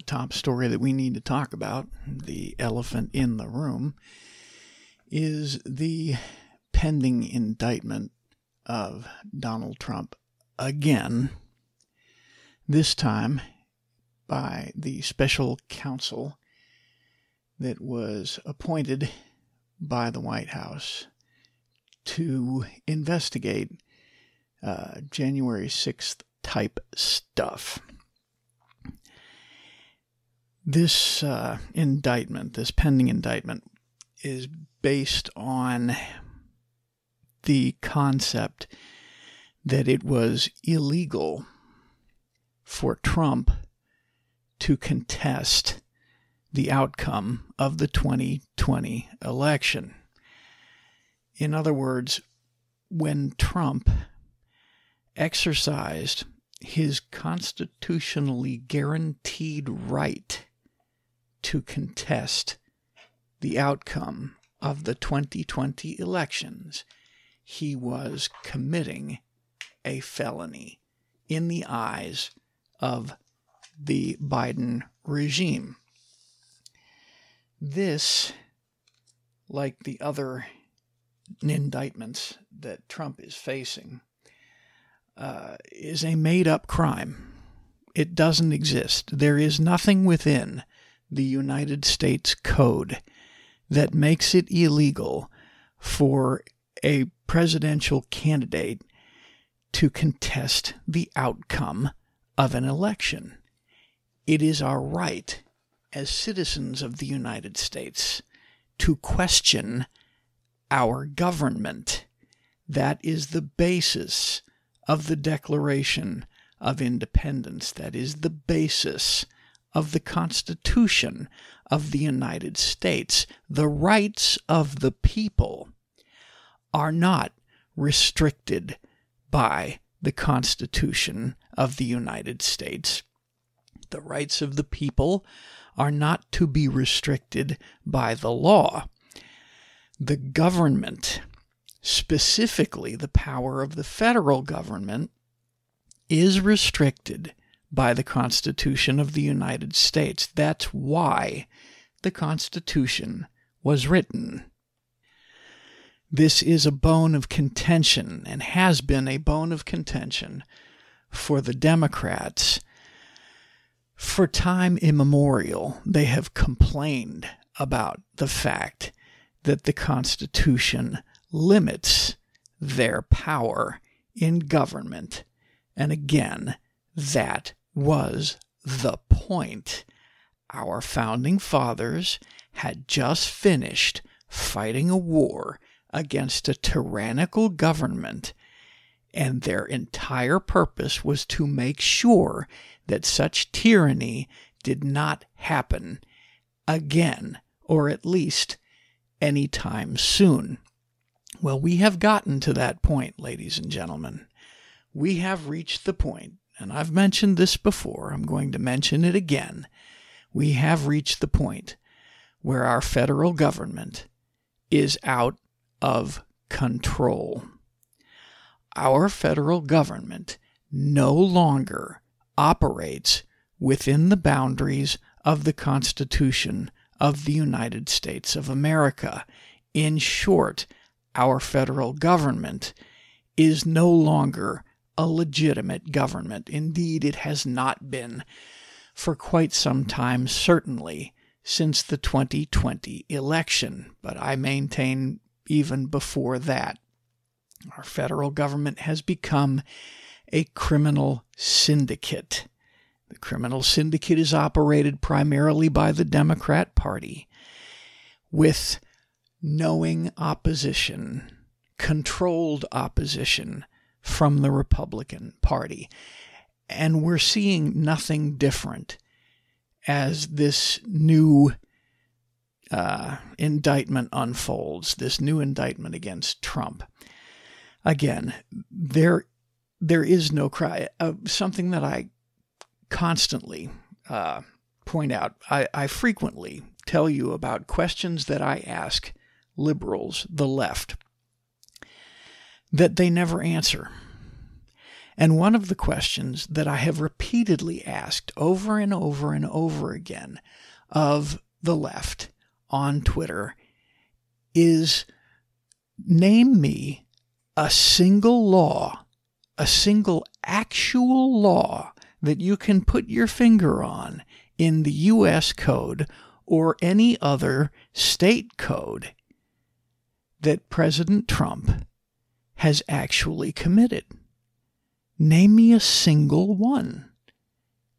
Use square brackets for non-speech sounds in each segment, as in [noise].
the top story that we need to talk about, the elephant in the room, is the pending indictment of Donald Trump again, this time by the special counsel that was appointed by the White House to investigate uh, January 6th type stuff. This uh, indictment, this pending indictment, is based on the concept that it was illegal for Trump to contest the outcome of the 2020 election. In other words, when Trump exercised his constitutionally guaranteed right to contest the outcome of the 2020 elections, he was committing a felony in the eyes of the Biden regime. This, like the other indictments that Trump is facing, uh, is a made up crime. It doesn't exist. There is nothing within the United States Code that makes it illegal for a presidential candidate to contest the outcome of an election. It is our right as citizens of the United States to question our government. That is the basis of the Declaration of Independence. That is the basis of the Constitution of the United States. The rights of the people are not restricted by the Constitution of the United States. The rights of the people are not to be restricted by the law. The government, specifically the power of the federal government, is restricted by the Constitution of the United States. That's why the Constitution was written. This is a bone of contention and has been a bone of contention for the Democrats. For time immemorial, they have complained about the fact that the Constitution limits their power in government. And again, that was the point. Our founding fathers had just finished fighting a war against a tyrannical government, and their entire purpose was to make sure that such tyranny did not happen again, or at least any time soon. Well, we have gotten to that point, ladies and gentlemen. We have reached the point, and I've mentioned this before, I'm going to mention it again. We have reached the point where our federal government is out of control. Our federal government no longer operates within the boundaries of the Constitution of the United States of America. In short, our federal government is no longer a legitimate government. Indeed, it has not been for quite some time, certainly since the 2020 election. But I maintain even before that. Our federal government has become a criminal syndicate. The criminal syndicate is operated primarily by the Democrat Party with knowing opposition, controlled opposition from the Republican Party. And we're seeing nothing different as this new uh, indictment unfolds, this new indictment against Trump. Again, there there is no cry. Uh, something that I constantly uh, point out. I, I frequently tell you about questions that I ask liberals, the left, that they never answer. And one of the questions that I have repeatedly asked over and over and over again of the left on Twitter is name me a single law, a single actual law that you can put your finger on in the U.S. code or any other state code that President Trump has actually committed. Name me a single one.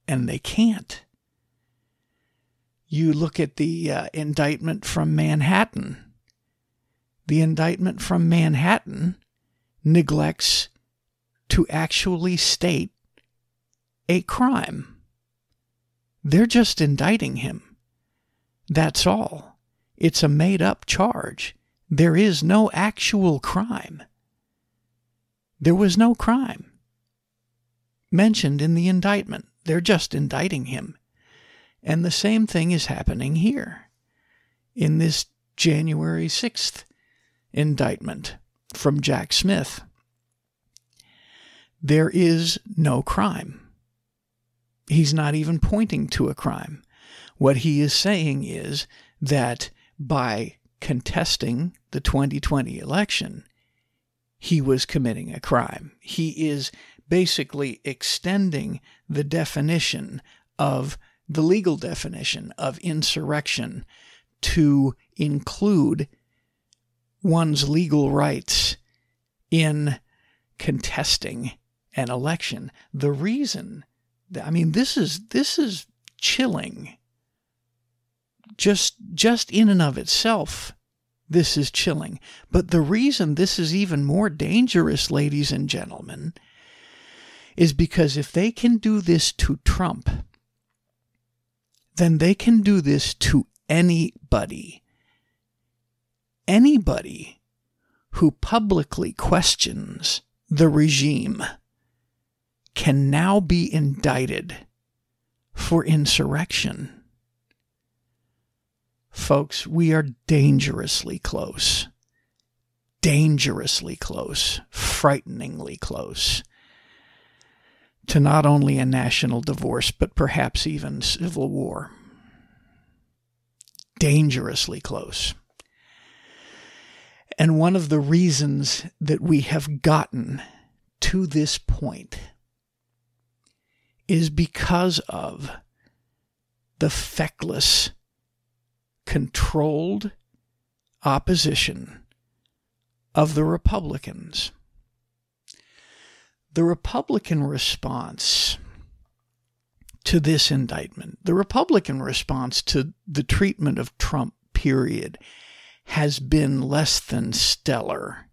And they can't. You look at the uh, indictment from Manhattan. The indictment from Manhattan neglects to actually state a crime. They're just indicting him. That's all. It's a made up charge. There is no actual crime. There was no crime mentioned in the indictment. They're just indicting him. And the same thing is happening here in this January 6th indictment from Jack Smith. There is no crime. He's not even pointing to a crime. What he is saying is that by contesting the 2020 election, he was committing a crime. He is basically extending the definition of the legal definition of insurrection to include one's legal rights in contesting an election. The reason, I mean, this is this is chilling. Just just in and of itself, this is chilling. But the reason this is even more dangerous, ladies and gentlemen, is because if they can do this to Trump, then they can do this to anybody. Anybody who publicly questions the regime can now be indicted for insurrection. Folks, we are dangerously close. Dangerously close. Frighteningly close to not only a national divorce, but perhaps even civil war. Dangerously close. And one of the reasons that we have gotten to this point is because of the feckless, controlled opposition of the Republicans the Republican response to this indictment, the Republican response to the treatment of Trump, period, has been less than stellar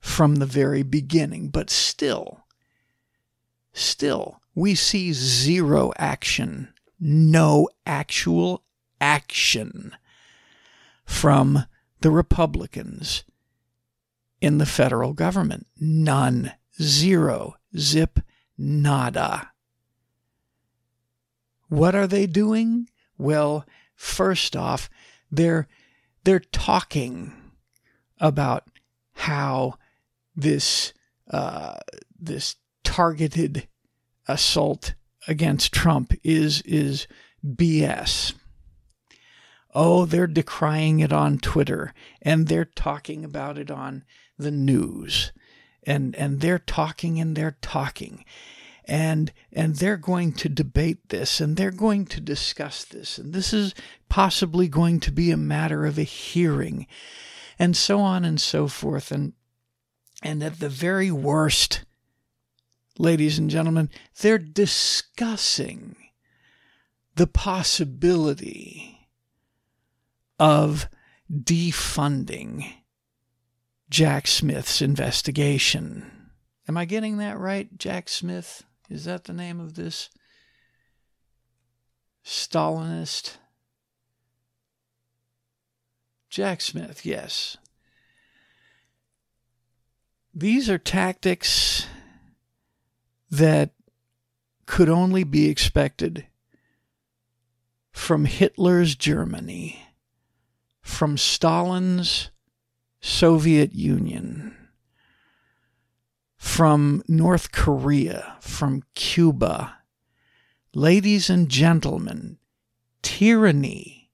from the very beginning. But still, still, we see zero action, no actual action from the Republicans in the federal government. None zero, zip, nada. What are they doing? Well, first off, they're they're talking about how this uh, this targeted assault against Trump is is BS. Oh, they're decrying it on Twitter and they're talking about it on the news and and they're talking and they're talking and and they're going to debate this and they're going to discuss this and this is possibly going to be a matter of a hearing and so on and so forth and and at the very worst ladies and gentlemen they're discussing the possibility of defunding Jack Smith's investigation. Am I getting that right? Jack Smith? Is that the name of this Stalinist? Jack Smith, yes. These are tactics that could only be expected from Hitler's Germany, from Stalin's Soviet Union from North Korea, from Cuba. Ladies and gentlemen, tyranny,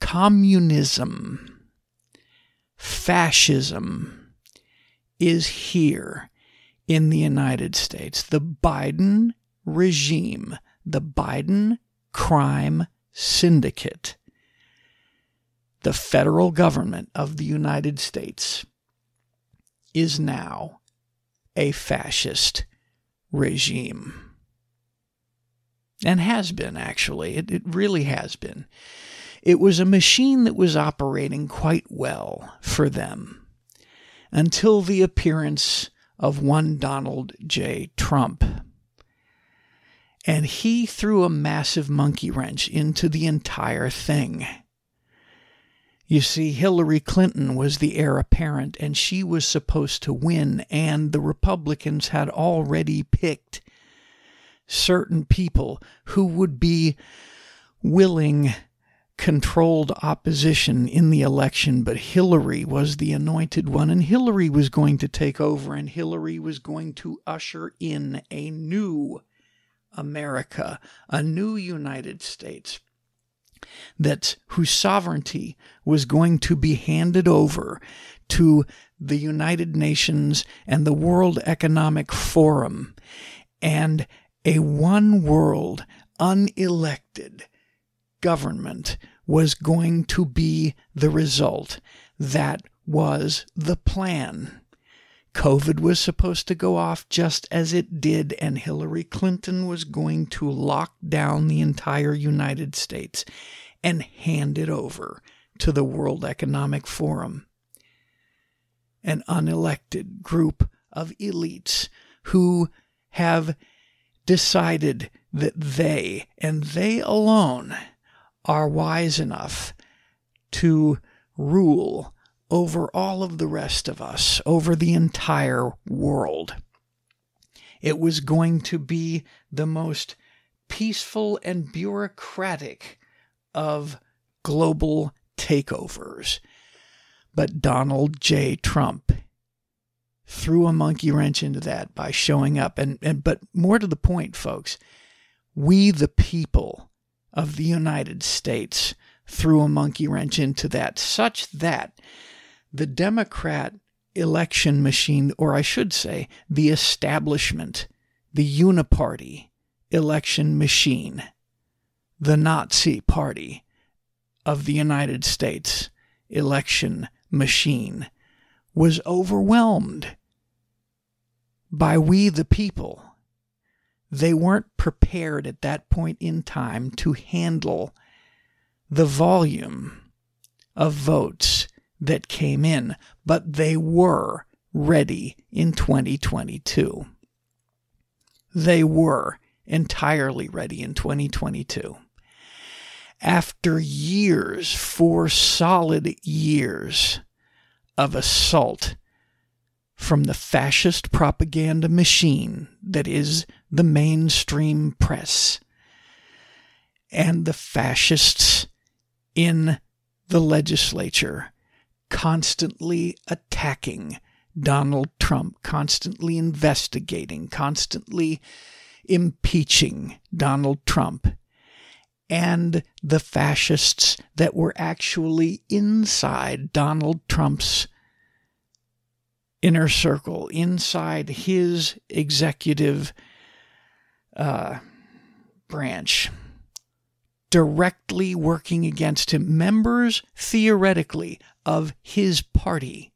communism, fascism is here in the United States. The Biden regime, the Biden crime syndicate, the federal government of the United States is now a fascist regime. And has been, actually. It, it really has been. It was a machine that was operating quite well for them until the appearance of one Donald J. Trump. And he threw a massive monkey wrench into the entire thing. You see, Hillary Clinton was the heir apparent, and she was supposed to win, and the Republicans had already picked certain people who would be willing controlled opposition in the election, but Hillary was the anointed one, and Hillary was going to take over, and Hillary was going to usher in a new America, a new United States that whose sovereignty was going to be handed over to the United Nations and the World Economic Forum and a one world unelected government was going to be the result. That was the plan. COVID was supposed to go off just as it did, and Hillary Clinton was going to lock down the entire United States and hand it over to the World Economic Forum. An unelected group of elites who have decided that they, and they alone, are wise enough to rule over all of the rest of us, over the entire world. It was going to be the most peaceful and bureaucratic of global takeovers. But Donald J. Trump threw a monkey wrench into that by showing up. And, and but more to the point, folks, we the people of the United States threw a monkey wrench into that, such that the Democrat election machine, or I should say, the establishment, the uniparty election machine, the Nazi party of the United States election machine, was overwhelmed by we the people. They weren't prepared at that point in time to handle the volume of votes that came in, but they were ready in 2022. They were entirely ready in 2022. After years, four solid years of assault from the fascist propaganda machine that is the mainstream press and the fascists in the legislature constantly attacking Donald Trump, constantly investigating, constantly impeaching Donald Trump, and the fascists that were actually inside Donald Trump's inner circle, inside his executive uh, branch directly working against him, members theoretically of his party,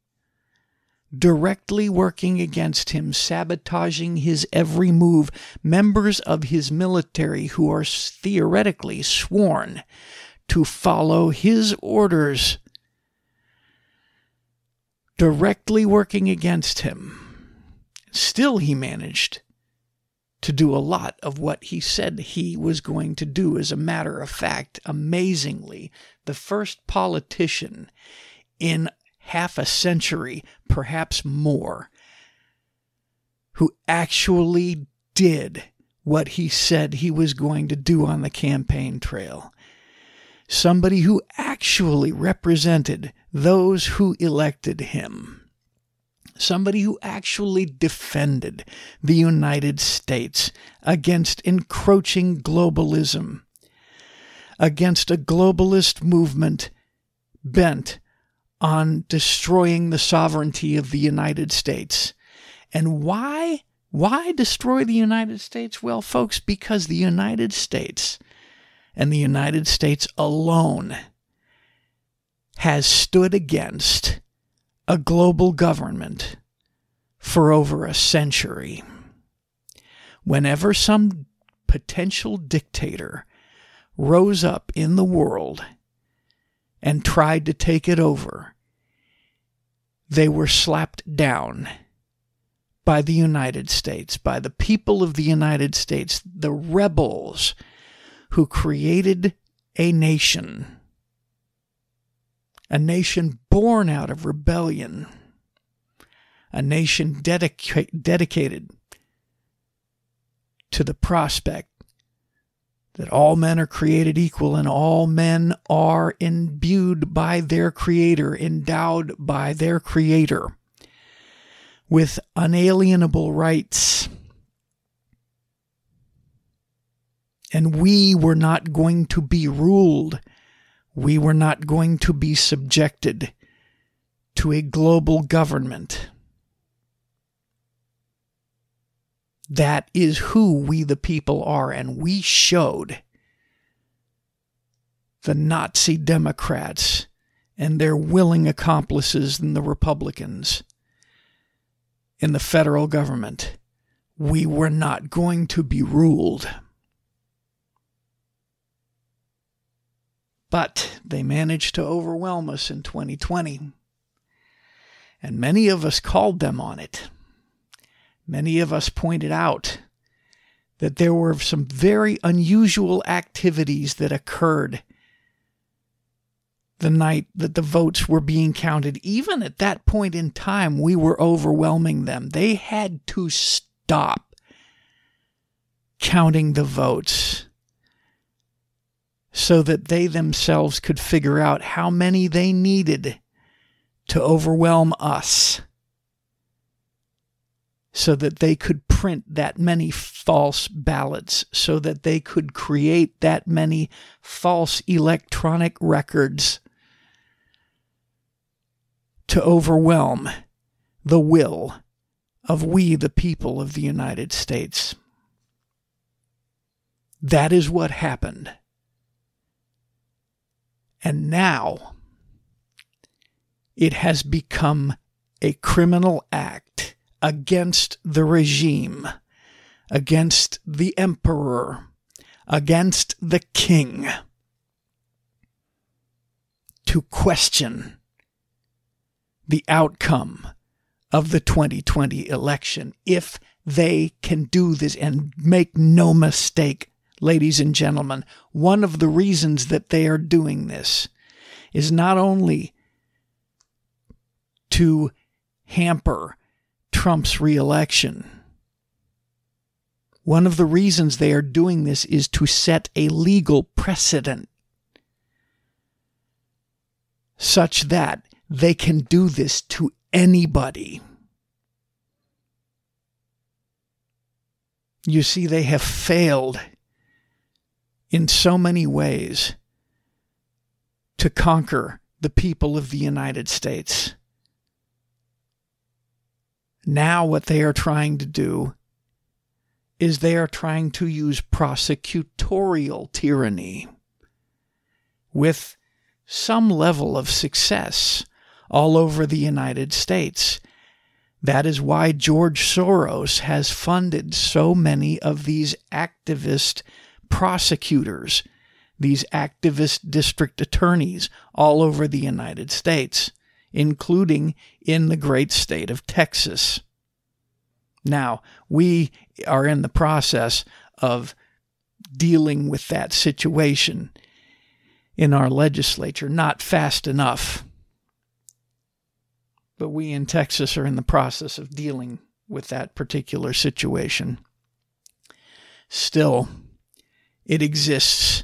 directly working against him, sabotaging his every move, members of his military who are theoretically sworn to follow his orders, directly working against him. Still, he managed to do a lot of what he said he was going to do. As a matter of fact, amazingly, the first politician in half a century, perhaps more, who actually did what he said he was going to do on the campaign trail. Somebody who actually represented those who elected him. somebody who actually defended the United States against encroaching globalism, against a globalist movement bent on destroying the sovereignty of the United States. And why? Why destroy the United States? Well, folks, because the United States and the United States alone has stood against a global government for over a century. Whenever some potential dictator rose up in the world and tried to take it over, they were slapped down by the United States, by the people of the United States, the rebels who created a nation, a nation born out of rebellion, a nation dedica- dedicated to the prospect that all men are created equal and all men are imbued by their Creator, endowed by their Creator with unalienable rights And we were not going to be ruled. We were not going to be subjected to a global government. That is who we the people are, and we showed the Nazi Democrats and their willing accomplices in the Republicans in the federal government. We were not going to be ruled. But they managed to overwhelm us in 2020. And many of us called them on it. Many of us pointed out that there were some very unusual activities that occurred the night that the votes were being counted. Even at that point in time, we were overwhelming them. They had to stop counting the votes so that they themselves could figure out how many they needed to overwhelm us so that they could print that many false ballots, so that they could create that many false electronic records to overwhelm the will of we, the people of the United States. That is what happened. And now it has become a criminal act against the regime, against the emperor, against the king to question the outcome of the 2020 election if they can do this. And make no mistake ladies and gentlemen, one of the reasons that they are doing this is not only to hamper Trump's reelection. One of the reasons they are doing this is to set a legal precedent such that they can do this to anybody. You see, they have failed in so many ways to conquer the people of the United States. Now, what they are trying to do is they are trying to use prosecutorial tyranny with some level of success all over the United States. That is why George Soros has funded so many of these activist prosecutors, these activist district attorneys all over the United States, including in the great state of Texas. Now, we are in the process of dealing with that situation in our legislature, not fast enough. But we in Texas are in the process of dealing with that particular situation. Still, it exists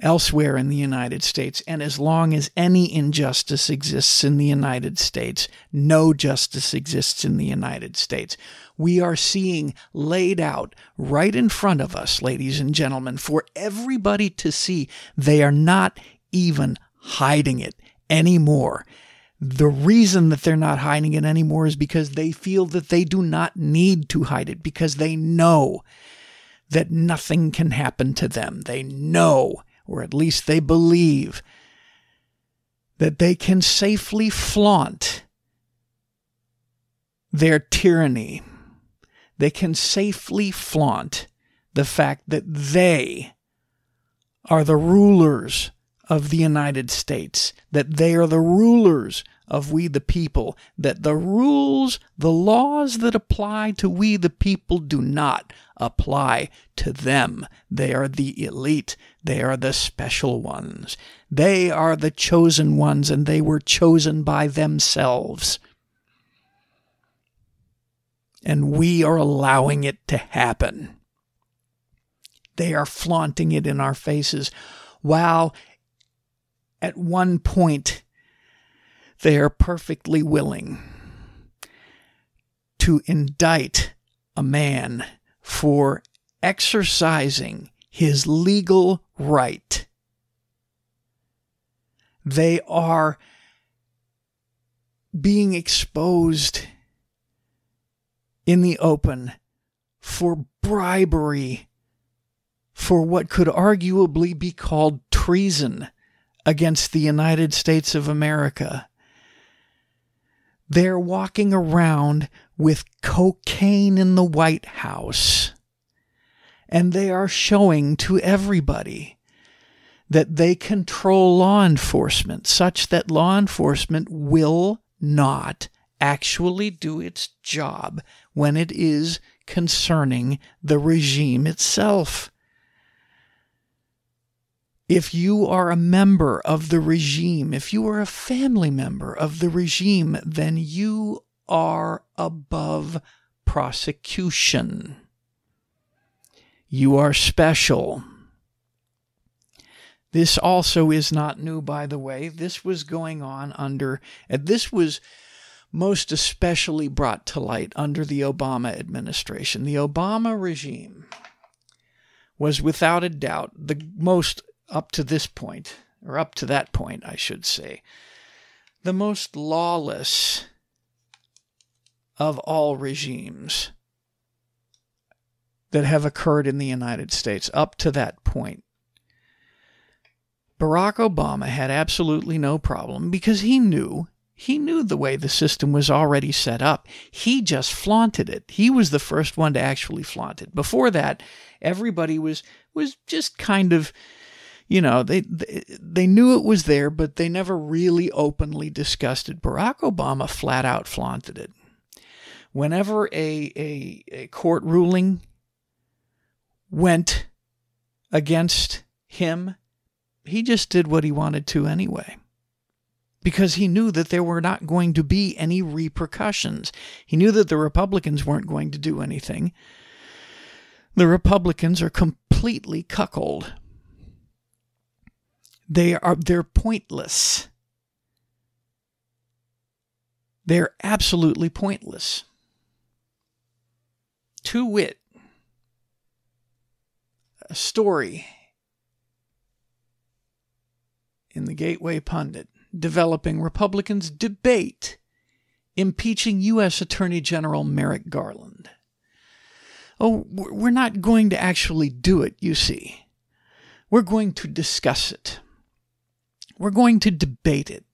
elsewhere in the United States. And as long as any injustice exists in the United States, no justice exists in the United States. We are seeing laid out right in front of us, ladies and gentlemen, for everybody to see. They are not even hiding it anymore. The reason that they're not hiding it anymore is because they feel that they do not need to hide it, because they know that nothing can happen to them. They know or at least they believe, that they can safely flaunt their tyranny. They can safely flaunt the fact that they are the rulers of the United States, that they are the rulers of we the people, that the rules, the laws that apply to we the people do not apply to them. They are the elite. They are the special ones. They are the chosen ones, and they were chosen by themselves. And we are allowing it to happen. They are flaunting it in our faces, while at one point they are perfectly willing to indict a man for exercising his legal right. They are being exposed in the open for bribery, for what could arguably be called treason against the United States of America. They're walking around with cocaine in the White House. And they are showing to everybody that they control law enforcement such that law enforcement will not actually do its job when it is concerning the regime itself. If you are a member of the regime, if you are a family member of the regime, then you are above prosecution. You are special. This also is not new, by the way. This was going on under, and this was most especially brought to light under the Obama administration. The Obama regime was without a doubt the most up to this point, or up to that point, I should say, the most lawless of all regimes that have occurred in the United States up to that point. Barack Obama had absolutely no problem because he knew he knew the way the system was already set up. He just flaunted it. He was the first one to actually flaunt it. Before that, everybody was was just kind of you know, they, they, they knew it was there, but they never really openly discussed it. Barack Obama flat out flaunted it. Whenever a, a, a court ruling went against him, he just did what he wanted to anyway. Because he knew that there were not going to be any repercussions. He knew that the Republicans weren't going to do anything. The Republicans are completely cuckold they are they're pointless. They're absolutely pointless. To wit, a story in the Gateway Pundit developing Republicans debate impeaching U.S. Attorney General Merrick Garland. Oh, we're not going to actually do it, you see. We're going to discuss it. We're going to debate it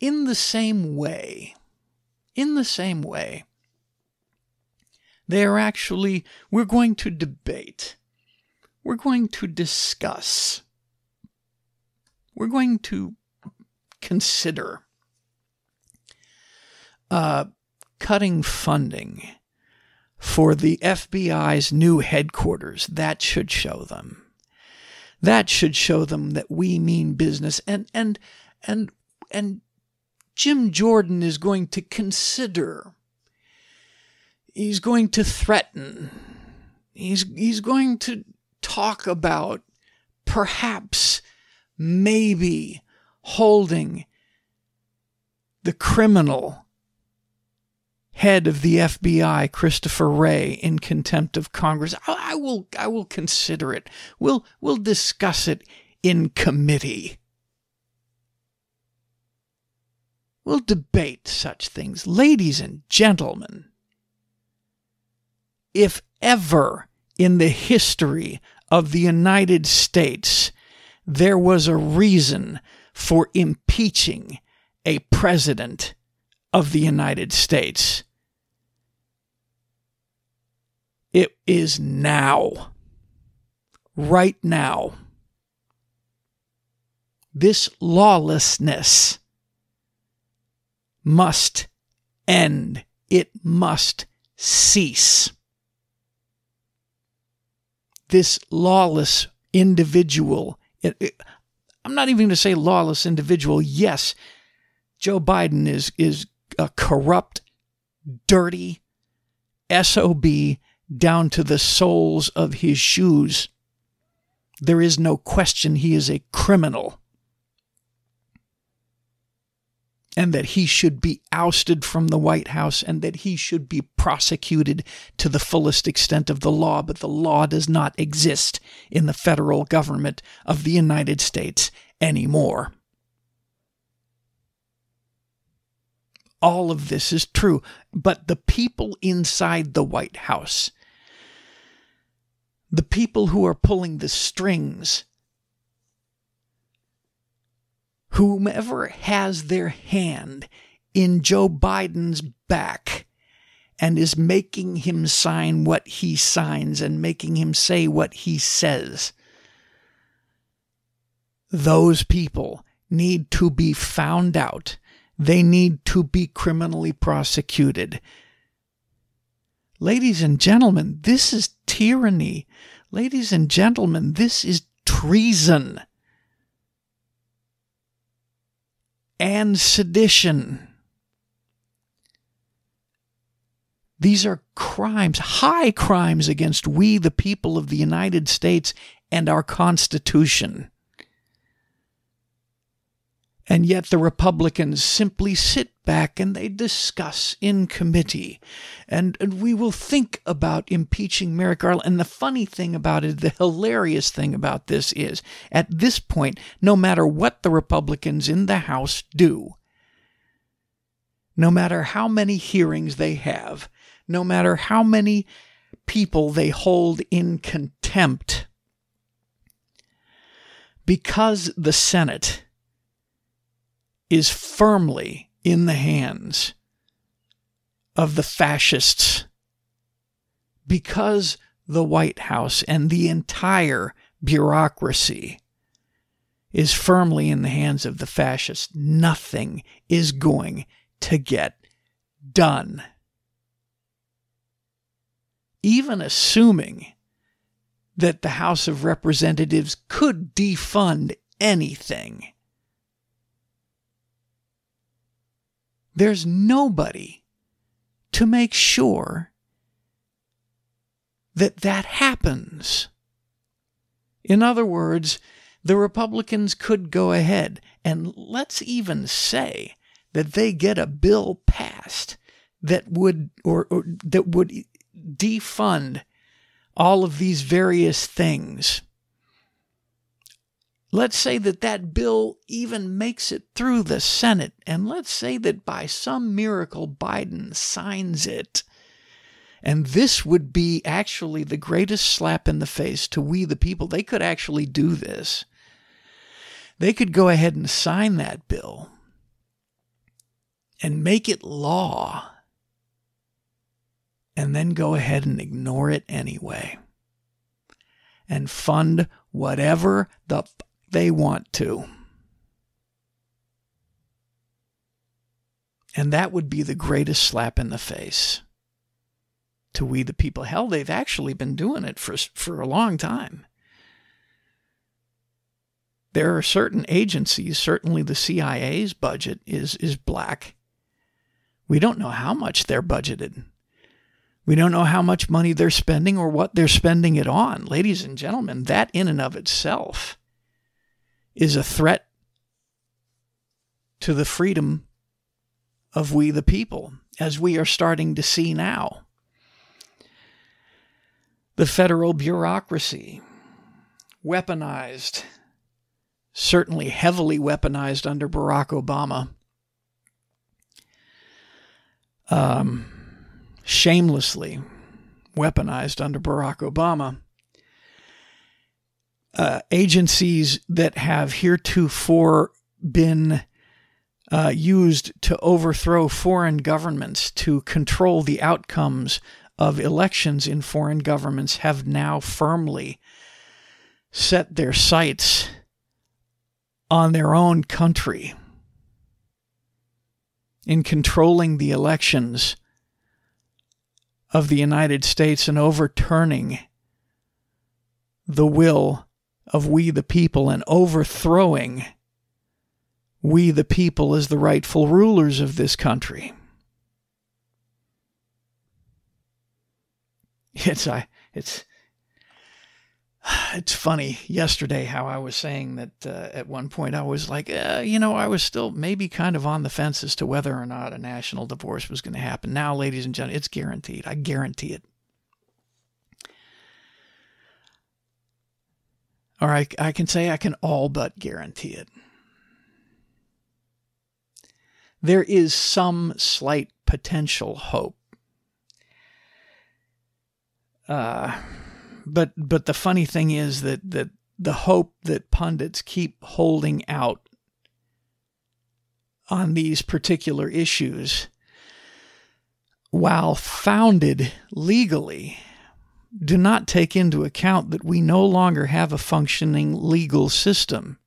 in the same way. In the same way. They are actually, we're going to debate. We're going to discuss. We're going to consider uh, cutting funding for the FBI's new headquarters. That should show them. That should show them that we mean business. And and and and Jim Jordan is going to consider. He's going to threaten. He's he's going to talk about perhaps maybe holding the criminal head of the FBI, Christopher Wray, in contempt of Congress. I, I will I will consider it. We'll we'll discuss it in committee. We'll debate such things. Ladies and gentlemen, if ever in the history of the United States there was a reason for impeaching a president of the United States, it is now. Right now. This lawlessness must end. It must cease. This lawless individual, it, it, I'm not even going to say lawless individual. Yes, Joe Biden is, is a corrupt, dirty SOB down to the soles of his shoes. There is no question he is a criminal and that he should be ousted from the White House and that he should be prosecuted to the fullest extent of the law. But the law does not exist in the federal government of the United States anymore. All of this is true, but the people inside the White House, the people who are pulling the strings whomever has their hand in Joe Biden's back and is making him sign what he signs and making him say what he says, those people need to be found out. They need to be criminally prosecuted. Ladies and gentlemen, this is tyranny. Ladies and gentlemen, this is treason. and sedition. These are crimes, high crimes against we, the people of the United States, and our Constitution. And yet the Republicans simply sit back and they discuss in committee. And, and we will think about impeaching Merrick Garland. And the funny thing about it, the hilarious thing about this is at this point, no matter what the Republicans in the House do, no matter how many hearings they have, no matter how many people they hold in contempt, because the Senate is firmly in the hands of the fascists because the White House and the entire bureaucracy is firmly in the hands of the fascists. Nothing is going to get done. Even assuming that the House of Representatives could defund anything There's nobody to make sure that that happens. In other words, the Republicans could go ahead and let's even say that they get a bill passed that would or, or that would defund all of these various things Let's say that that bill even makes it through the Senate, and let's say that by some miracle Biden signs it. And this would be actually the greatest slap in the face to we the people. They could actually do this. They could go ahead and sign that bill and make it law, and then go ahead and ignore it anyway and fund whatever the they want to. And that would be the greatest slap in the face to we the people. Hell, they've actually been doing it for, for a long time. There are certain agencies, certainly the CIA's budget is, is black. We don't know how much they're budgeted. We don't know how much money they're spending or what they're spending it on. Ladies and gentlemen, that in and of itself is a threat to the freedom of we the people, as we are starting to see now. The federal bureaucracy, weaponized, certainly heavily weaponized under Barack Obama, um, shamelessly weaponized under Barack Obama. Uh, agencies that have heretofore been uh, used to overthrow foreign governments to control the outcomes of elections in foreign governments have now firmly set their sights on their own country in controlling the elections of the United States and overturning the will of we the people and overthrowing we the people as the rightful rulers of this country. [laughs] It's I it's it's funny yesterday how I was saying that uh, at one point I was like, uh, you know, I was still maybe kind of on the fence as to whether or not a national divorce was going to happen. Now, ladies and gentlemen, it's guaranteed. I guarantee it. Or I, I can say I can all but guarantee it. There is some slight potential hope. Uh, but but the funny thing is that that the hope that pundits keep holding out on these particular issues, while founded legally, do not take into account that we no longer have a functioning legal system.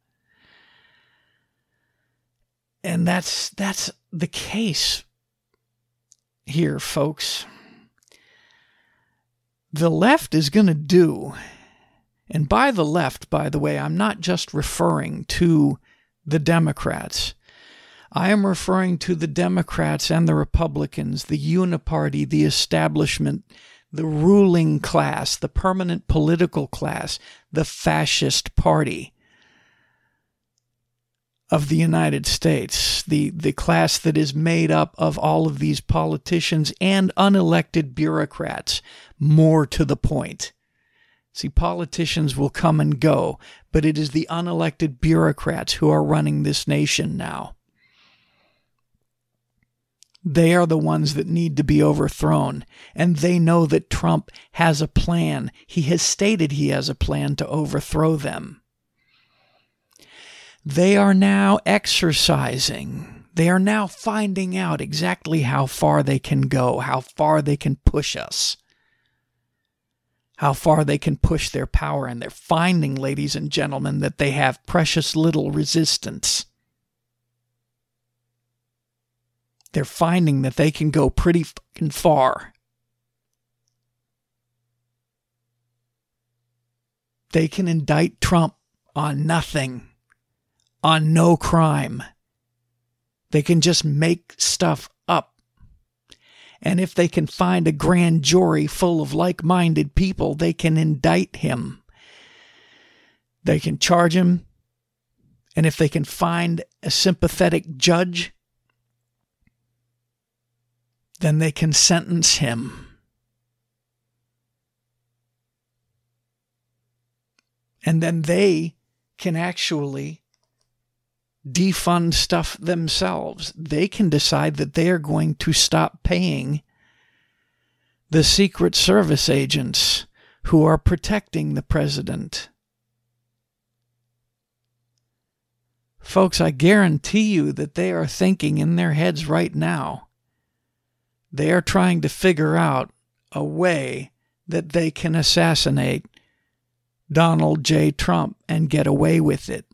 And that's that's the case here, folks the left is going to do, and by the left, by the way, I'm not just referring to the Democrats. I am referring to the Democrats and the Republicans, the uniparty, the establishment, the ruling class, the permanent political class, the fascist party of the United States, the, the class that is made up of all of these politicians and unelected bureaucrats, more to the point. See, politicians will come and go, but it is the unelected bureaucrats who are running this nation now. They are the ones that need to be overthrown, and they know that Trump has a plan. He has stated he has a plan to overthrow them. They are now exercising. They are now finding out exactly how far they can go, how far they can push us, how far they can push their power. And they're finding, ladies and gentlemen, that they have precious little resistance. They're finding that they can go pretty fucking far. They can indict Trump on nothing on no crime. They can just make stuff up. And if they can find a grand jury full of like minded people, they can indict him. They can charge him. And if they can find a sympathetic judge, then they can sentence him. And then they can actually defund stuff themselves. They can decide that they are going to stop paying the Secret Service agents who are protecting the president. Folks, I guarantee you that they are thinking in their heads right now. They are trying to figure out a way that they can assassinate Donald J. Trump and get away with it.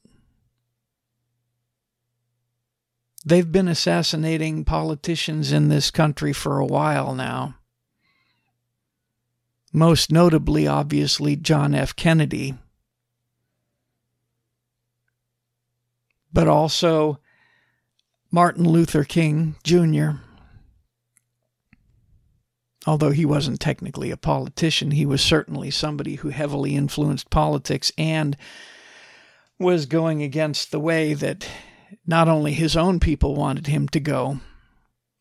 They've been assassinating politicians in this country for a while now. Most notably, obviously, John F. Kennedy. But also Martin Luther King Jr. Although he wasn't technically a politician, he was certainly somebody who heavily influenced politics and was going against the way that not only his own people wanted him to go.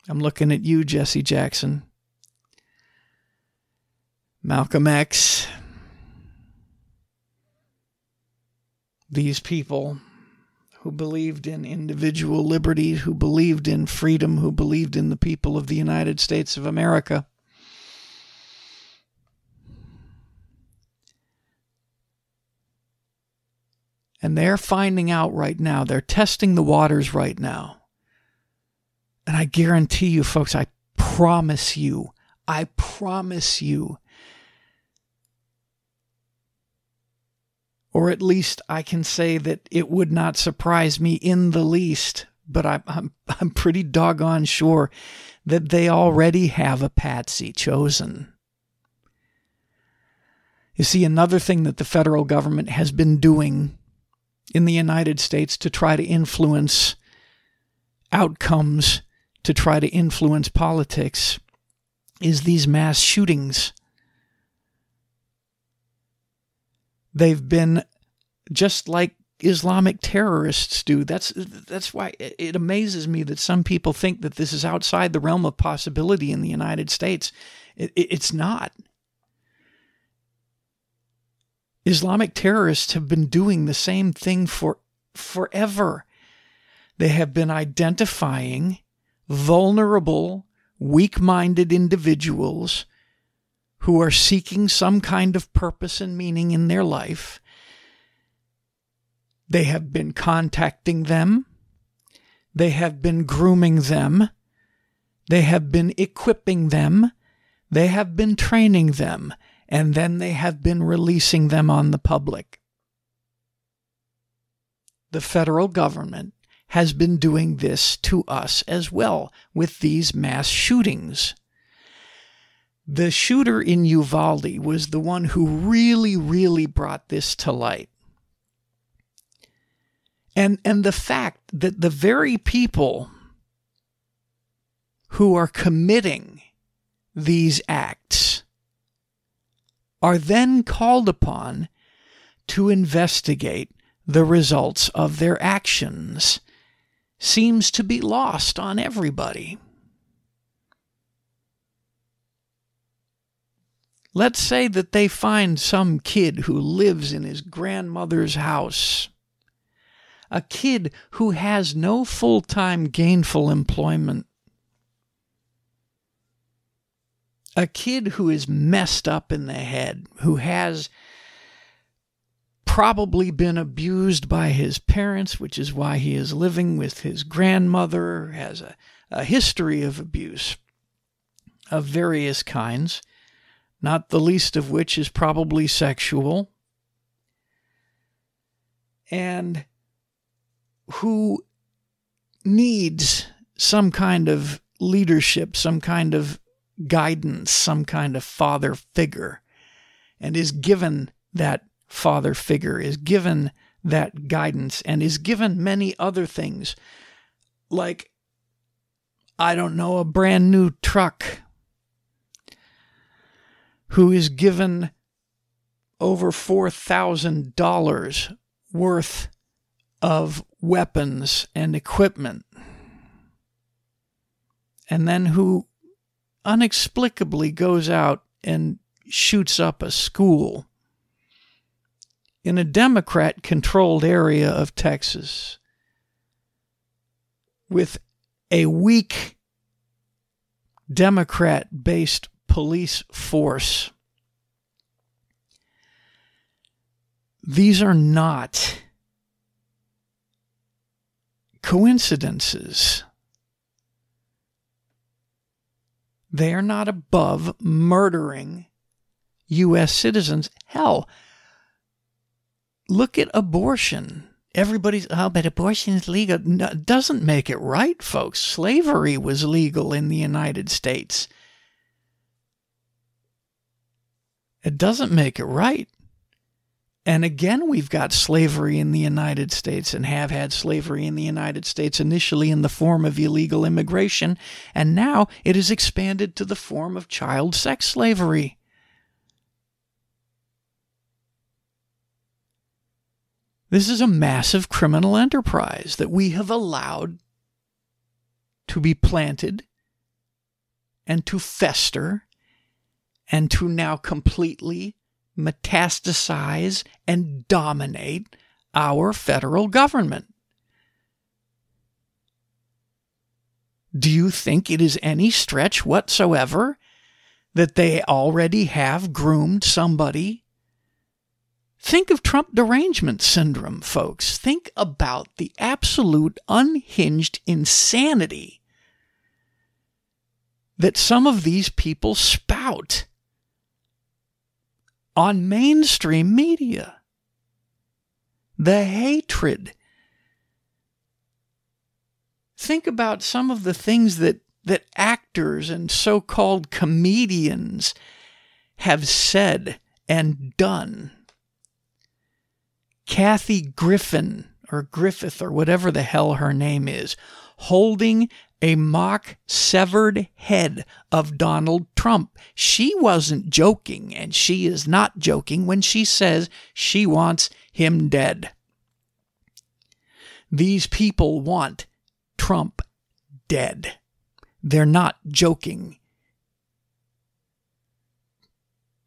I'm looking at you, Jesse Jackson. Malcolm X. These people who believed in individual liberty, who believed in freedom, who believed in the people of the United States of America. And they're finding out right now, they're testing the waters right now. And I guarantee you, folks, I promise you, I promise you, or at least I can say that it would not surprise me in the least, but I'm, I'm, I'm pretty doggone sure that they already have a patsy chosen. You see, another thing that the federal government has been doing in the United States to try to influence outcomes, to try to influence politics, is these mass shootings. They've been just like Islamic terrorists do. That's that's why it amazes me that some people think that this is outside the realm of possibility in the United States. It, it, it's not. Islamic terrorists have been doing the same thing for forever. They have been identifying vulnerable, weak minded individuals who are seeking some kind of purpose and meaning in their life. They have been contacting them. They have been grooming them. They have been equipping them. They have been training them and then they have been releasing them on the public. The federal government has been doing this to us as well with these mass shootings. The shooter in Uvalde was the one who really, really brought this to light. And, and the fact that the very people who are committing these acts are then called upon to investigate the results of their actions. Seems to be lost on everybody. Let's say that they find some kid who lives in his grandmother's house, a kid who has no full time gainful employment, a kid who is messed up in the head, who has probably been abused by his parents, which is why he is living with his grandmother, has a, a history of abuse of various kinds, not the least of which is probably sexual, and who needs some kind of leadership, some kind of guidance, some kind of father figure, and is given that father figure, is given that guidance, and is given many other things. Like, I don't know, a brand new truck, who is given over $4,000 worth of weapons and equipment, and then who inexplicably goes out and shoots up a school in a Democrat controlled area of Texas with a weak Democrat based police force. These are not coincidences. They are not above murdering U.S. citizens. Hell, look at abortion. Everybody's, oh, but abortion is legal. No, doesn't make it right, folks. Slavery was legal in the United States. It doesn't make it right. And again, we've got slavery in the United States and have had slavery in the United States initially in the form of illegal immigration, and now it has expanded to the form of child sex slavery. This is a massive criminal enterprise that we have allowed to be planted and to fester and to now completely metastasize and dominate our federal government. Do you think it is any stretch whatsoever that they already have groomed somebody Think of Trump derangement syndrome, folks. Think about the absolute unhinged insanity that some of these people spout on mainstream media. The hatred. Think about some of the things that, that actors and so called comedians have said and done Kathy Griffin or Griffith or whatever the hell her name is, holding a mock severed head of Donald Trump. She wasn't joking, and she is not joking when she says she wants him dead. These people want Trump dead. They're not joking.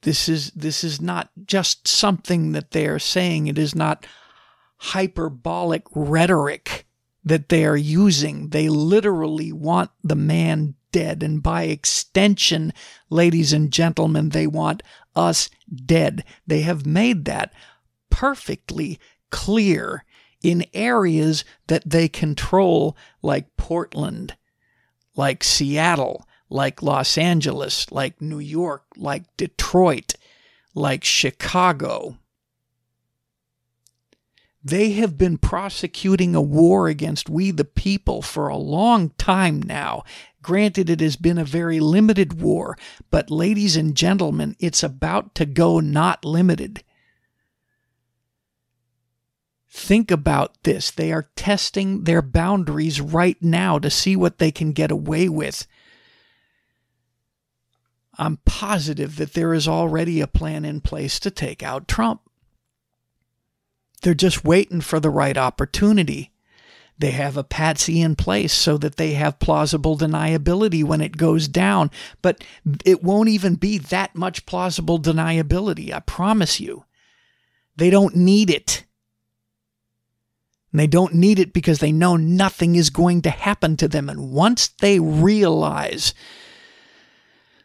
This is this is not just something that they are saying. It is not hyperbolic rhetoric that they are using. They literally want the man dead. And by extension, ladies and gentlemen, they want us dead. They have made that perfectly clear in areas that they control, like Portland, like Seattle, like Los Angeles, like New York, like Detroit, like Chicago. They have been prosecuting a war against we the people for a long time now. Granted, it has been a very limited war, but ladies and gentlemen, it's about to go not limited. Think about this. They are testing their boundaries right now to see what they can get away with I'm positive that there is already a plan in place to take out Trump. They're just waiting for the right opportunity. They have a patsy in place so that they have plausible deniability when it goes down, but it won't even be that much plausible deniability, I promise you. They don't need it. And they don't need it because they know nothing is going to happen to them. And once they realize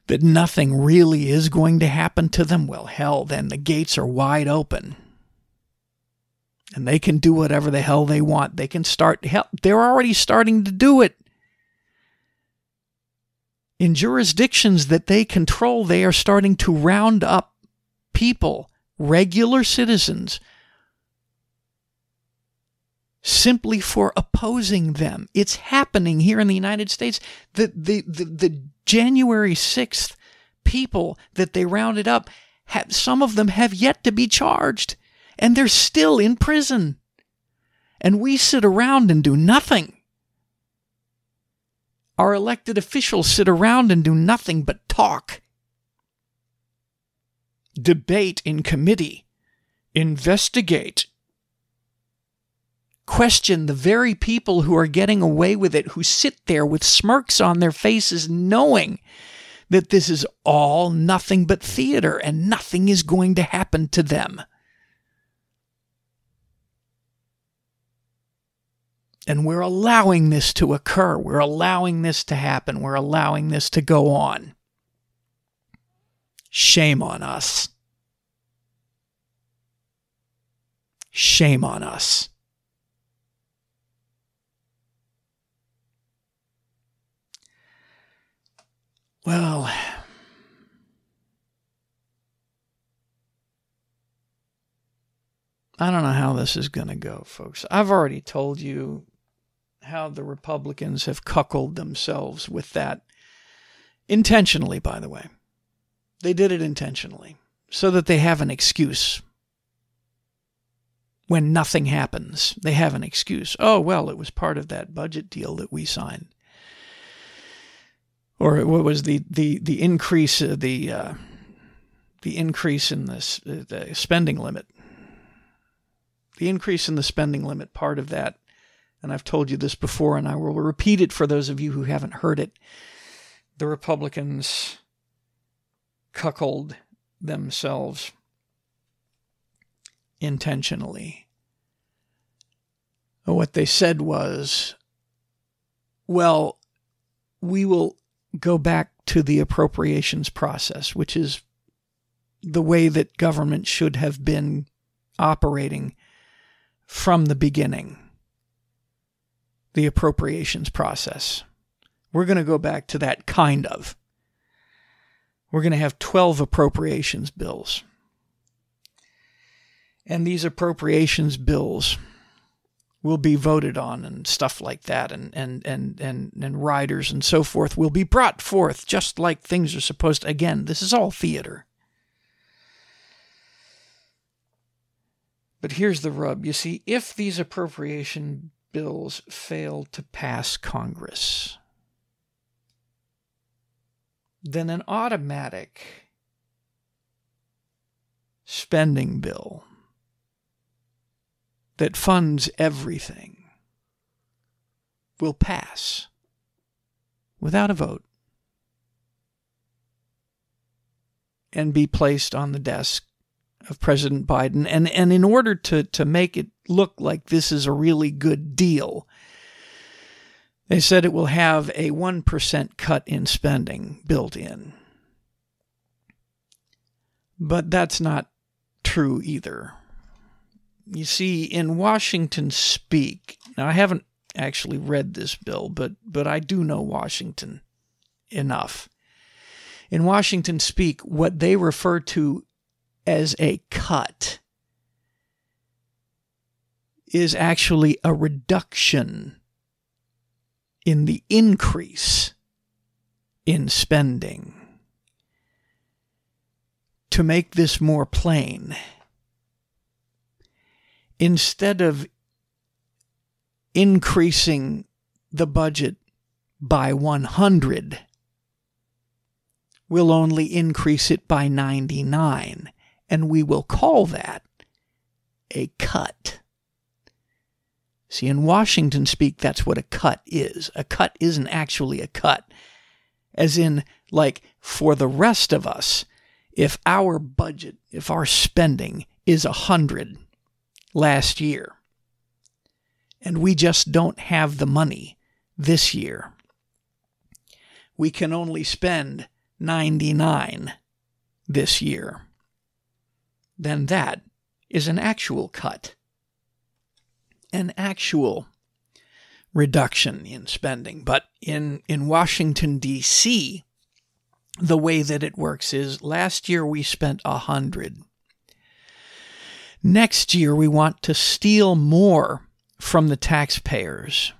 that nothing really is going to happen to them, well, hell, then the gates are wide open. And they can do whatever the hell they want. They can start, they're already starting to do it. In jurisdictions that they control, they are starting to round up people, regular citizens, simply for opposing them. It's happening here in the United States. The, the, the, the January 6th people that they rounded up, have, some of them have yet to be charged, and they're still in prison. And we sit around and do nothing. Our elected officials sit around and do nothing but talk, debate in committee, investigate, question the very people who are getting away with it, who sit there with smirks on their faces, knowing that this is all nothing but theater and nothing is going to happen to them. And we're allowing this to occur. We're allowing this to happen. We're allowing this to go on. Shame on us. Shame on us. Well, I don't know how this is going to go, folks. I've already told you how the Republicans have cuckolded themselves with that intentionally, by the way. They did it intentionally so that they have an excuse. When nothing happens, they have an excuse. Oh, well, it was part of that budget deal that we signed or what was the the the increase uh, the uh, the increase in this uh, the spending limit. The increase in the spending limit, part of that, and I've told you this before, and I will repeat it for those of you who haven't heard it. The Republicans cuckold themselves intentionally. What they said was, well, we will go back to the appropriations process, which is the way that government should have been operating from the beginning. The appropriations process. We're going to go back to that kind of. We're going to have 12 appropriations bills. And these appropriations bills will be voted on and stuff like that and and and and, and riders and so forth will be brought forth just like things are supposed to. again this is all theater but here's the rub you see if these appropriation bills fail to pass congress then an automatic spending bill that funds everything will pass without a vote and be placed on the desk of President Biden. And, and in order to, to make it look like this is a really good deal, they said it will have a 1% cut in spending built in. But that's not true either you see, in Washington Speak, now I haven't actually read this bill, but but I do know Washington enough. In Washington Speak, what they refer to as a cut is actually a reduction in the increase in spending. To make this more plain, instead of increasing the budget by 100, we'll only increase it by 99, and we will call that a cut. See, in Washington speak, that's what a cut is. A cut isn't actually a cut. As in, like, for the rest of us, if our budget, if our spending is a hundred, last year. And we just don't have the money this year. We can only spend 99 this year. Then that is an actual cut, an actual reduction in spending. But in, in Washington, D.C., the way that it works is last year we spent a hundred Next year, we want to steal more from the taxpayers,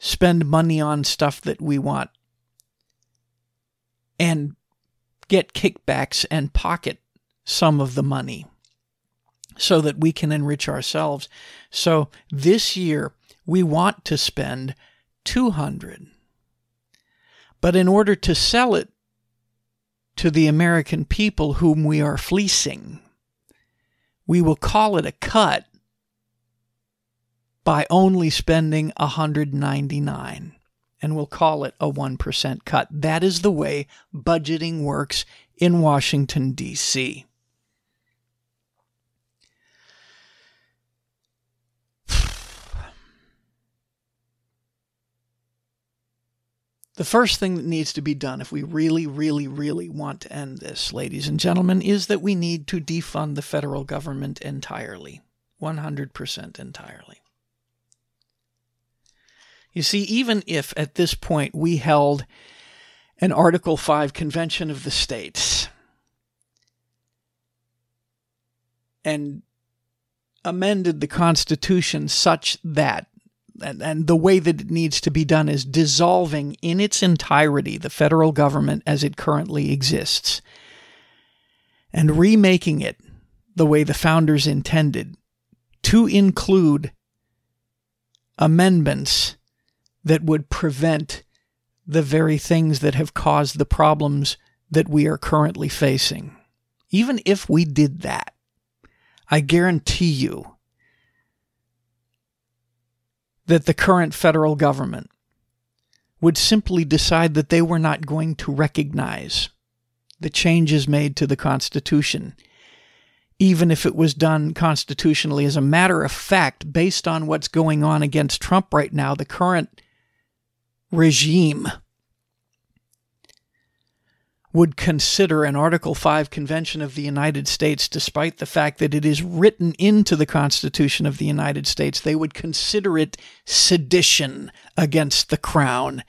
spend money on stuff that we want, and get kickbacks and pocket some of the money so that we can enrich ourselves. So this year, we want to spend 200. But in order to sell it to the American people whom we are fleecing, we will call it a cut by only spending 199 and we'll call it a 1% cut. That is the way budgeting works in Washington D.C. The first thing that needs to be done if we really, really, really want to end this, ladies and gentlemen, is that we need to defund the federal government entirely. 100% entirely. You see, even if at this point we held an Article 5 convention of the states and amended the Constitution such that and, and the way that it needs to be done is dissolving in its entirety the federal government as it currently exists and remaking it the way the founders intended to include amendments that would prevent the very things that have caused the problems that we are currently facing. Even if we did that, I guarantee you that the current federal government would simply decide that they were not going to recognize the changes made to the Constitution, even if it was done constitutionally. As a matter of fact, based on what's going on against Trump right now, the current regime would consider an Article 5 Convention of the United States, despite the fact that it is written into the Constitution of the United States, they would consider it sedition against the crown.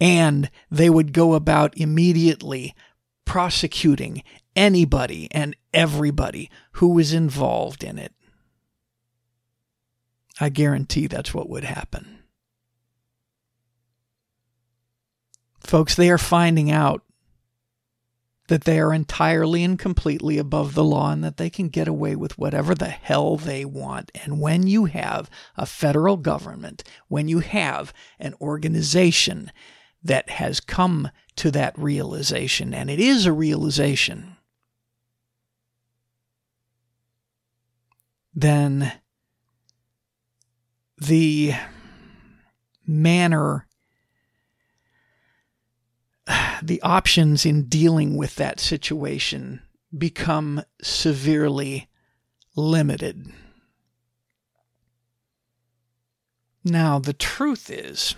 And they would go about immediately prosecuting anybody and everybody who was involved in it. I guarantee that's what would happen. Folks, they are finding out that they are entirely and completely above the law and that they can get away with whatever the hell they want. And when you have a federal government, when you have an organization that has come to that realization, and it is a realization, then the manner the options in dealing with that situation become severely limited. Now, the truth is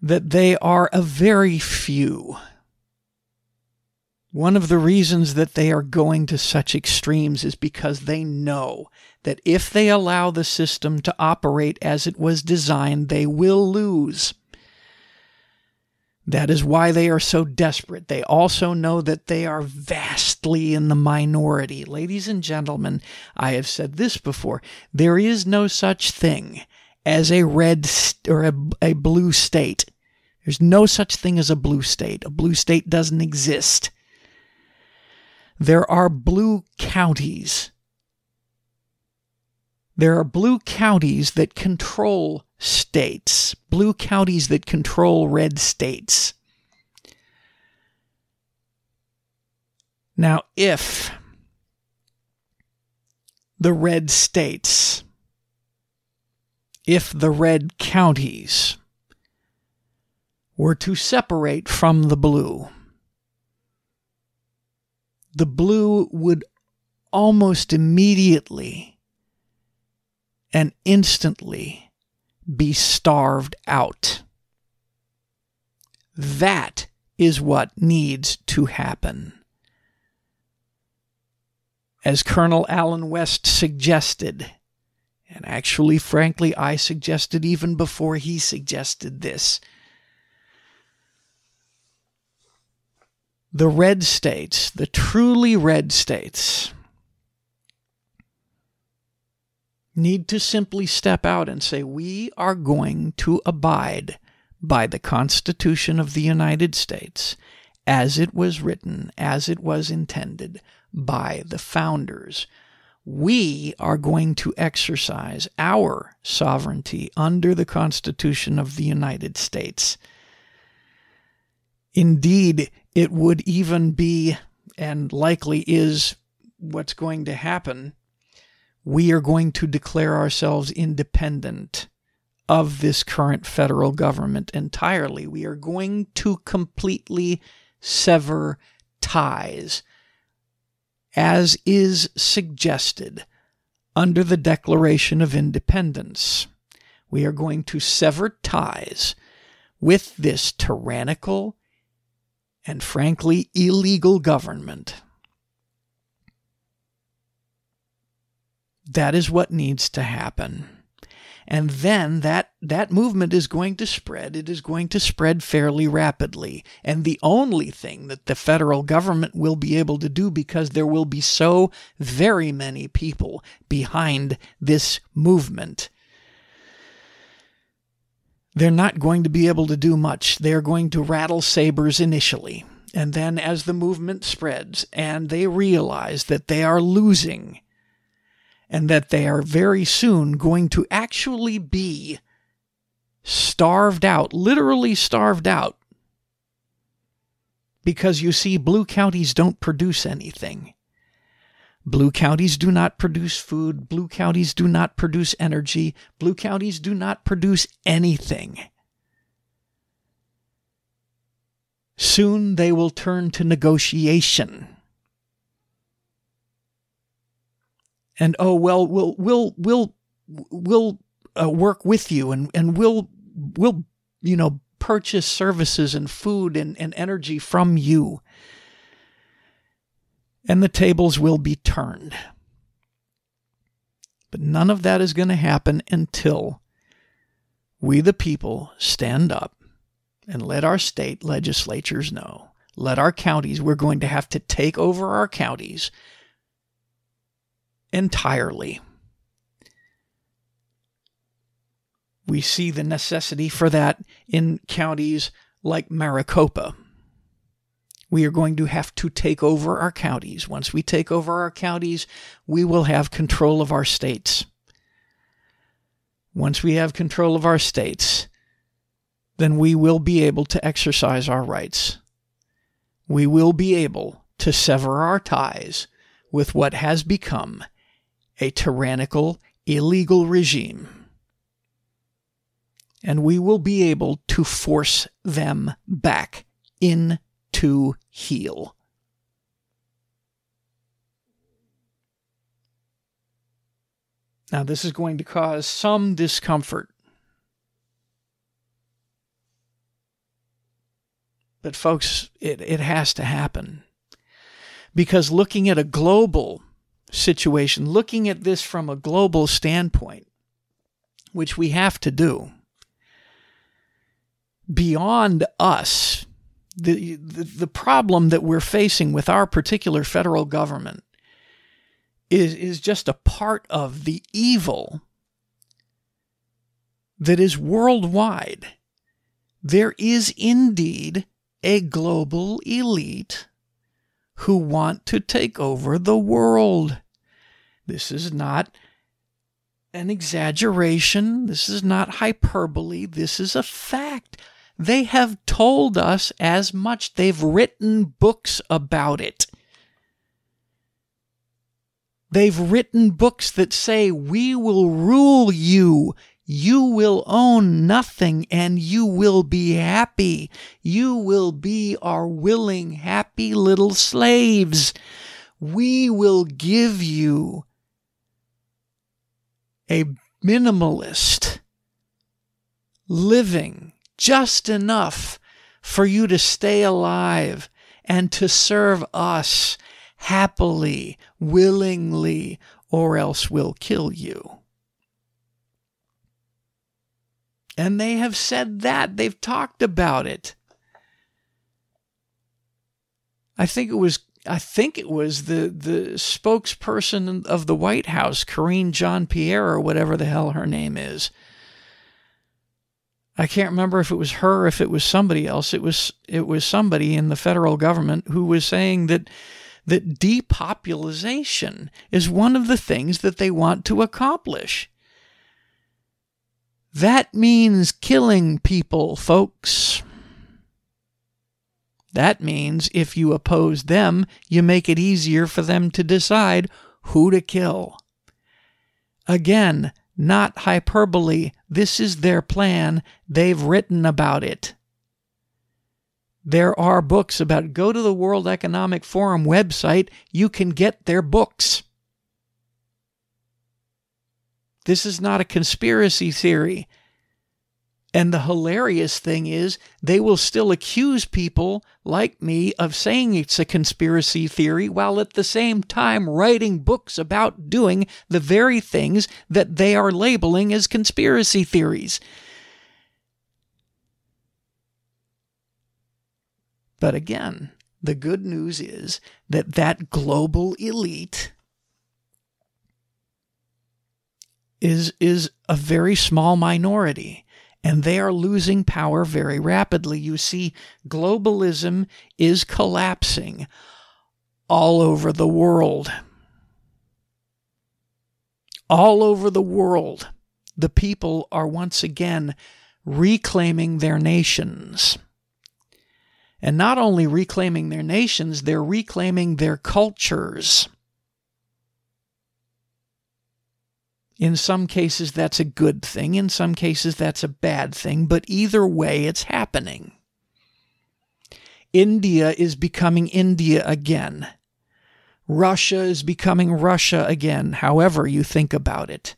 that they are a very few. One of the reasons that they are going to such extremes is because they know that if they allow the system to operate as it was designed, they will lose. That is why they are so desperate. They also know that they are vastly in the minority. Ladies and gentlemen, I have said this before. There is no such thing as a red st- or a, a blue state. There's no such thing as a blue state. A blue state doesn't exist. There are blue counties. There are blue counties that control states, blue counties that control red states. Now, if the red states, if the red counties were to separate from the blue, the blue would almost immediately and instantly be starved out. That is what needs to happen. As Colonel Allen West suggested, and actually, frankly, I suggested even before he suggested this. The red states, the truly red states, need to simply step out and say, We are going to abide by the Constitution of the United States as it was written, as it was intended by the founders. We are going to exercise our sovereignty under the Constitution of the United States. Indeed, it would even be, and likely is, what's going to happen we are going to declare ourselves independent of this current federal government entirely. We are going to completely sever ties, as is suggested under the Declaration of Independence. We are going to sever ties with this tyrannical and frankly illegal government. That is what needs to happen. And then that, that movement is going to spread. It is going to spread fairly rapidly. And the only thing that the federal government will be able to do, because there will be so very many people behind this movement, they're not going to be able to do much. They're going to rattle sabers initially. And then, as the movement spreads and they realize that they are losing, and that they are very soon going to actually be starved out, literally starved out. Because you see, blue counties don't produce anything. Blue counties do not produce food. Blue counties do not produce energy. Blue counties do not produce anything. Soon they will turn to negotiation. And oh well, we'll we'll we'll we'll uh, work with you, and and we'll we'll you know purchase services and food and, and energy from you. And the tables will be turned. But none of that is going to happen until we, the people, stand up and let our state legislatures know. Let our counties, we're going to have to take over our counties entirely. We see the necessity for that in counties like Maricopa. We are going to have to take over our counties. Once we take over our counties, we will have control of our states. Once we have control of our states, then we will be able to exercise our rights. We will be able to sever our ties with what has become a tyrannical, illegal regime and we will be able to force them back in to heel. Now, this is going to cause some discomfort. But, folks, it, it has to happen. Because looking at a global situation, looking at this from a global standpoint, which we have to do, beyond us. The, the, the problem that we're facing with our particular federal government is, is just a part of the evil that is worldwide. There is indeed a global elite who want to take over the world. This is not an exaggeration. This is not hyperbole. This is a fact. They have told us as much. They've written books about it. They've written books that say, We will rule you. You will own nothing and you will be happy. You will be our willing, happy little slaves. We will give you a minimalist living just enough for you to stay alive and to serve us happily, willingly, or else we'll kill you. And they have said that. They've talked about it. I think it was I think it was the the spokesperson of the White House, Karine Jean Pierre or whatever the hell her name is. I can't remember if it was her, if it was somebody else. It was it was somebody in the federal government who was saying that that depopulation is one of the things that they want to accomplish. That means killing people, folks. That means if you oppose them, you make it easier for them to decide who to kill. Again, not hyperbole. This is their plan. They've written about it. There are books about go to the World Economic Forum website. You can get their books. This is not a conspiracy theory. And the hilarious thing is, they will still accuse people like me of saying it's a conspiracy theory while at the same time writing books about doing the very things that they are labeling as conspiracy theories. But again, the good news is that that global elite is, is a very small minority and they are losing power very rapidly. You see, globalism is collapsing all over the world. All over the world, the people are once again reclaiming their nations. And not only reclaiming their nations, they're reclaiming their cultures. In some cases, that's a good thing. In some cases, that's a bad thing. But either way, it's happening. India is becoming India again. Russia is becoming Russia again, however you think about it.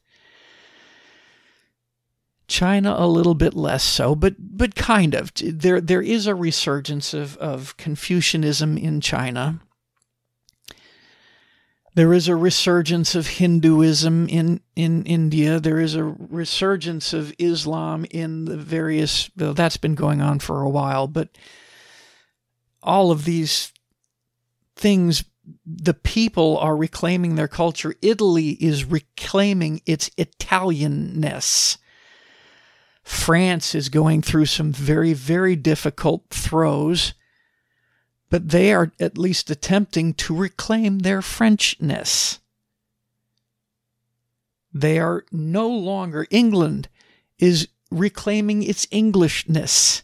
China a little bit less so, but but kind of. There there is a resurgence of, of Confucianism in China. There is a resurgence of Hinduism in, in India. There is a resurgence of Islam in the various, well, that's been going on for a while, but all of these things, the people are reclaiming their culture. Italy is reclaiming its Italianness. France is going through some very, very difficult throes but they are at least attempting to reclaim their Frenchness. They are no longer, England is reclaiming its Englishness,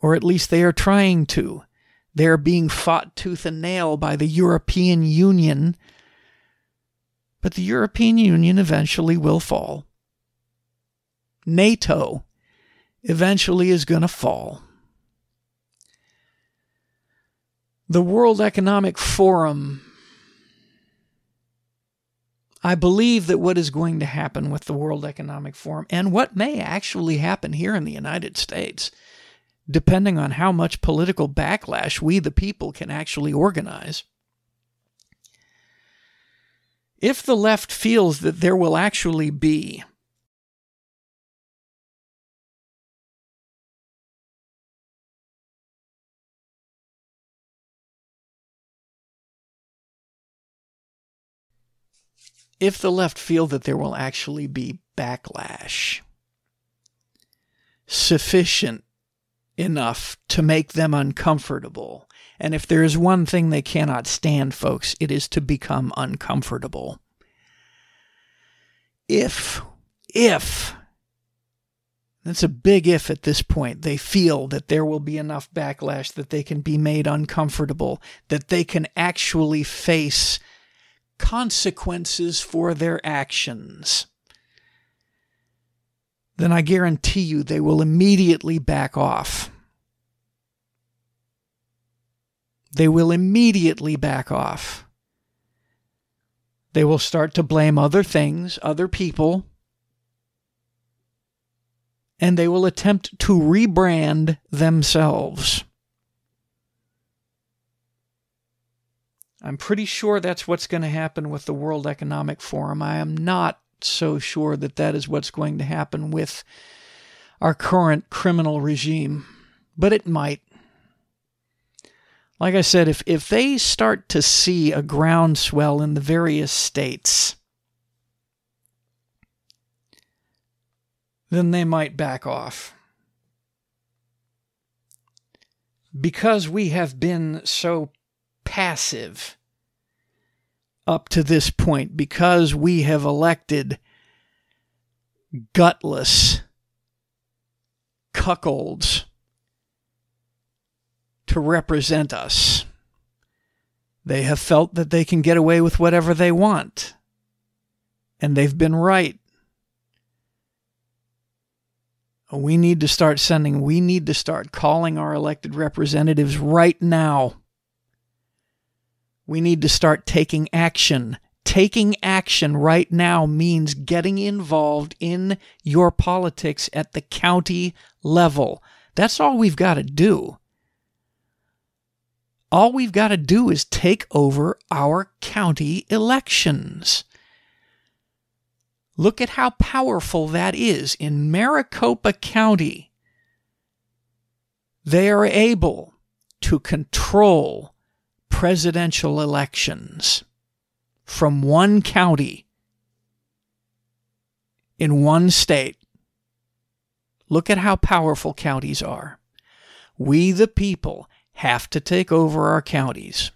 or at least they are trying to. They are being fought tooth and nail by the European Union, but the European Union eventually will fall. NATO eventually is going to fall. The World Economic Forum. I believe that what is going to happen with the World Economic Forum and what may actually happen here in the United States, depending on how much political backlash we, the people, can actually organize. If the left feels that there will actually be if the left feel that there will actually be backlash sufficient enough to make them uncomfortable. And if there is one thing they cannot stand, folks, it is to become uncomfortable. If, if, that's a big if at this point, they feel that there will be enough backlash that they can be made uncomfortable, that they can actually face consequences for their actions, then I guarantee you they will immediately back off. They will immediately back off. They will start to blame other things, other people, and they will attempt to rebrand themselves. I'm pretty sure that's what's going to happen with the World Economic Forum. I am not so sure that that is what's going to happen with our current criminal regime, but it might. Like I said, if, if they start to see a groundswell in the various states, then they might back off. Because we have been so passive up to this point because we have elected gutless cuckolds to represent us. They have felt that they can get away with whatever they want. And they've been right. We need to start sending, we need to start calling our elected representatives right now we need to start taking action. Taking action right now means getting involved in your politics at the county level. That's all we've got to do. All we've got to do is take over our county elections. Look at how powerful that is. In Maricopa County, they are able to control presidential elections from one county in one state. Look at how powerful counties are. We, the people, have to take over our counties.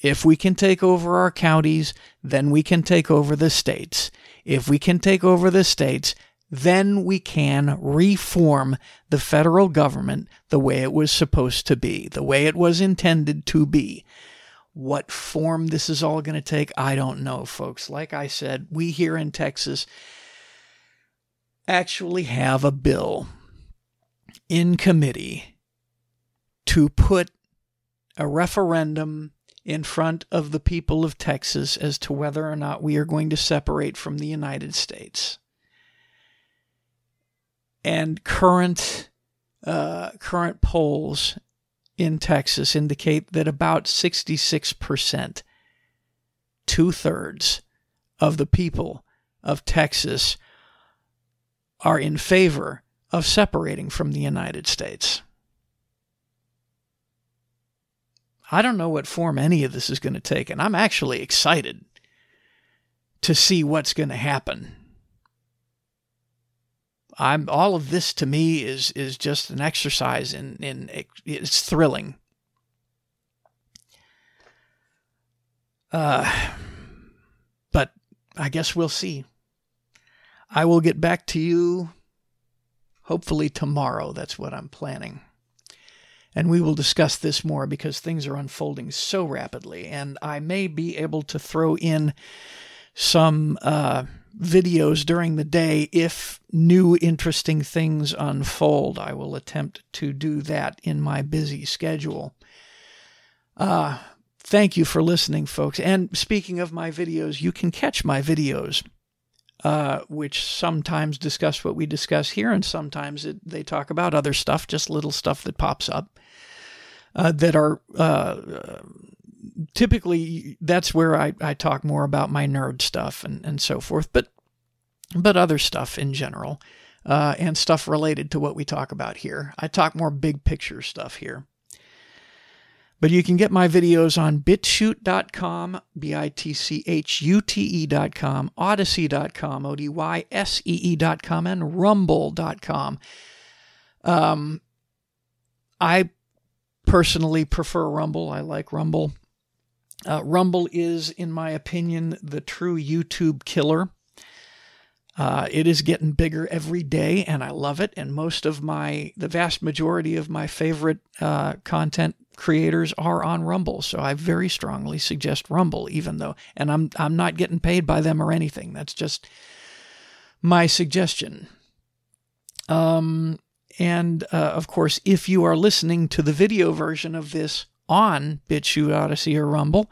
If we can take over our counties, then we can take over the states. If we can take over the states, then we can reform the federal government the way it was supposed to be, the way it was intended to be. What form this is all going to take, I don't know, folks. Like I said, we here in Texas actually have a bill in committee to put a referendum in front of the people of Texas as to whether or not we are going to separate from the United States. And current uh, current polls in Texas indicate that about 66%, two thirds of the people of Texas are in favor of separating from the United States. I don't know what form any of this is going to take, and I'm actually excited to see what's going to happen. I'm all of this to me is is just an exercise in in it's thrilling. Uh, but I guess we'll see. I will get back to you hopefully tomorrow. That's what I'm planning. And we will discuss this more because things are unfolding so rapidly. And I may be able to throw in some uh, videos during the day if new interesting things unfold. I will attempt to do that in my busy schedule. Uh, thank you for listening, folks. And speaking of my videos, you can catch my videos uh, which sometimes discuss what we discuss here, and sometimes it, they talk about other stuff, just little stuff that pops up uh, that are uh, typically that's where I, I talk more about my nerd stuff and, and so forth, but but other stuff in general. Uh, and stuff related to what we talk about here. I talk more big picture stuff here. But you can get my videos on bitchute.com, B I T C H U T E.com, odysee.com, O D Y S E E.com, and rumble.com. Um, I personally prefer Rumble. I like Rumble. Uh, Rumble is, in my opinion, the true YouTube killer. Uh, it is getting bigger every day, and I love it. And most of my, the vast majority of my favorite uh, content creators are on Rumble. So I very strongly suggest Rumble, even though, and I'm I'm not getting paid by them or anything. That's just my suggestion. Um, and uh, of course, if you are listening to the video version of this on BitChute, Odysee, or Rumble,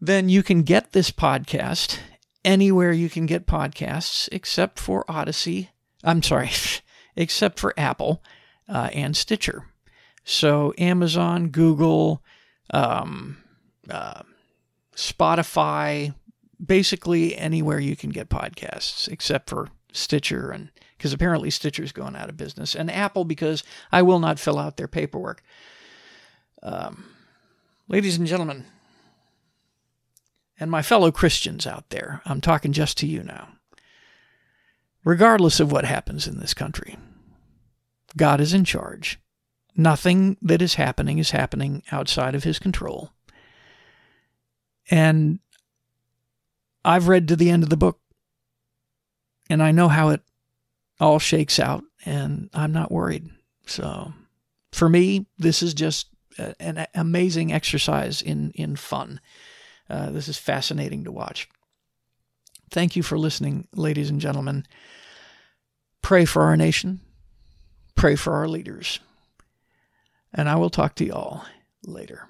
then you can get this podcast anywhere you can get podcasts, except for Odysee. I'm sorry, [laughs] except for Apple uh, and Stitcher. So Amazon, Google, um, uh, Spotify, basically anywhere you can get podcasts, except for Stitcher, and because apparently Stitcher's going out of business, and Apple because I will not fill out their paperwork. Um, ladies and gentlemen, and my fellow Christians out there, I'm talking just to you now. Regardless of what happens in this country, God is in charge. Nothing that is happening is happening outside of his control. And I've read to the end of the book, and I know how it all shakes out, and I'm not worried. So for me, this is just an amazing exercise in, in fun. Uh, this is fascinating to watch. Thank you for listening, ladies and gentlemen. Pray for our nation. Pray for our leaders and I will talk to you all later.